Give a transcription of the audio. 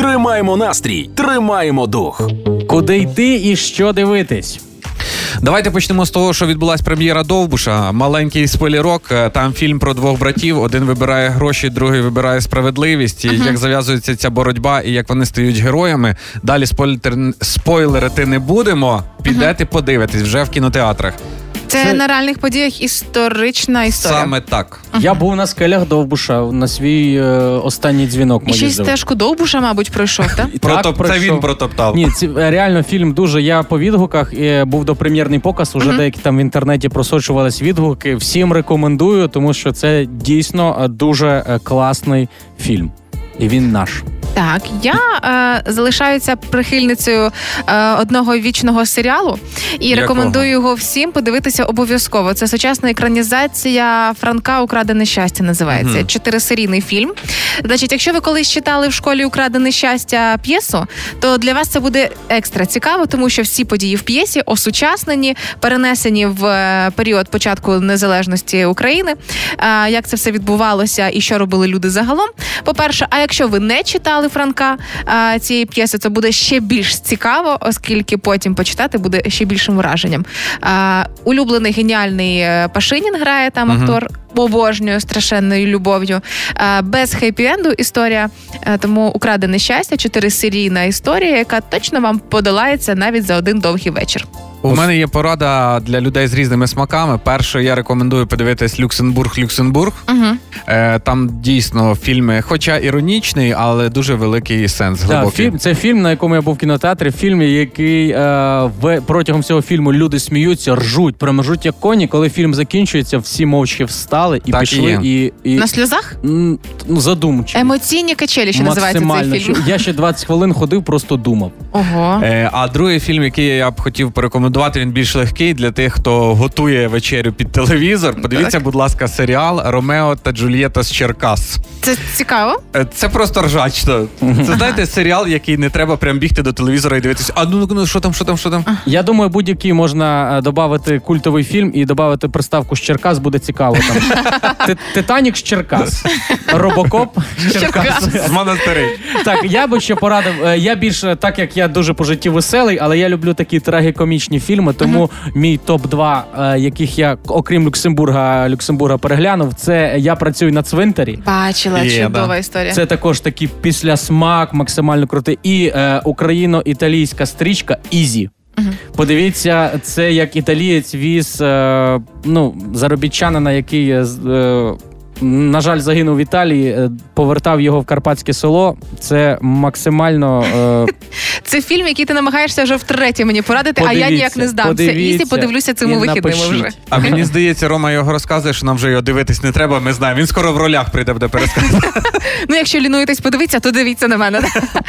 Тримаємо настрій, тримаємо дух. Куди йти і що дивитись? Давайте почнемо з того, що відбулась прем'єра Довбуша. Маленький спойлерок. Е, Там фільм про двох братів. Один вибирає гроші, другий вибирає справедливість. І Як зав'язується ця боротьба і як вони стають героями. Далі спойлер... спойлерити не будемо. Підете подивитись вже в кінотеатрах. Це, Це- на реальних подіях історична історія. Саме так. Я був на скелях Довбуша на свій е, останній дзвінок. І ще стежку довбуша, мабуть, пройшов, так? Протоп... так Це пройшов. він протоптав. Ні, ці е, реально фільм дуже. Я по відгуках е, був до прем'єрний показ. Уже деякі там в інтернеті просочувались відгуки. Всім рекомендую, тому що це дійсно е, дуже класний фільм. І він наш. Так, я е, залишаюся прихильницею е, одного вічного серіалу і Якого? рекомендую його всім подивитися обов'язково. Це сучасна екранізація Франка Украдене щастя називається. Мгм. Чотирисерійний фільм. Значить, якщо ви колись читали в школі Украдене щастя п'єсу, то для вас це буде екстра цікаво, тому що всі події в п'єсі осучаснені, перенесені в е, період початку незалежності України. Е, Як це все відбувалося і що робили люди загалом? По-перше, а якщо ви не читали Франка цієї п'єси, це буде ще більш цікаво, оскільки потім почитати буде ще більшим враженням. Улюблений геніальний е, Пашинін грає там Мгм. актор. Обожнюю страшенною любов'ю. Без хеппі-енду історія. Е, Тому украдене щастя, чотирисерійна історія, яка точно вам подолається навіть за один довгий вечір. У мене є порада для людей з різними смаками. Перше, я рекомендую подивитись Люксембург, Люксембург. Угу. Е, там дійсно фільми, хоча іронічний, але дуже великий сенс. Так, Глибокий. фільм, це фільм, на якому я був в кінотеатрі. Фільм, який е, в, протягом всього фільму люди сміються, ржуть, прямо ржуть як коні. Коли фільм закінчується, всі мовчки встали і Так і пішли. І, і, На сльозах? м, ну, задумчиво. Емоційні качелі, що називається цей фільм. Що- Я ще 20 хвилин ходив, просто думав. Ого. Е, а другий фільм, який я б хотів порекомендувати, він більш легкий для тих, хто готує вечерю під телевізор. Подивіться, будь ласка, серіал Ромео та Джульєта з Черкас. Це цікаво. Е, Це просто ржачно. Це знаєте, серіал, який не треба прям бігти до телевізора і дивитися. А ну ну що там, що там, що там? Я думаю, будь-який можна додати культовий фільм і додати приставку з Черкас буде цікаво. Там Титанік з Черкас, Робокоп з Черкас. З монастирей. Так, я би ще порадив. е, Я більше, так як я дуже по житті веселий, але я люблю такі трагікомічні фільми. Тому мій топ 2 яких я, окрім Люксембурга, Люксембурга переглянув, це я працюю на цвинтарі. Бачила, Є, чудова да. історія. Це також такий післясмак, максимально крутий. І е, україно-італійська стрічка Ізі. Подивіться, це як італієць віз е, ну, заробітчанина, який, е, з- е, на жаль, загинув в Італії, е, повертав його в карпатське село. Це максимально. Е, Це фільм, який ти намагаєшся вже втретє мені порадити, а я ніяк не здамся. Ісі подивлюся цими і вихідними напишіть. вже. А мені здається, Рома його розказує, що нам вже його дивитись не треба. Ми знаємо. Він скоро в ролях прийде буде пересказати. Ну, якщо лінуєтесь подивитися, то дивіться на мене.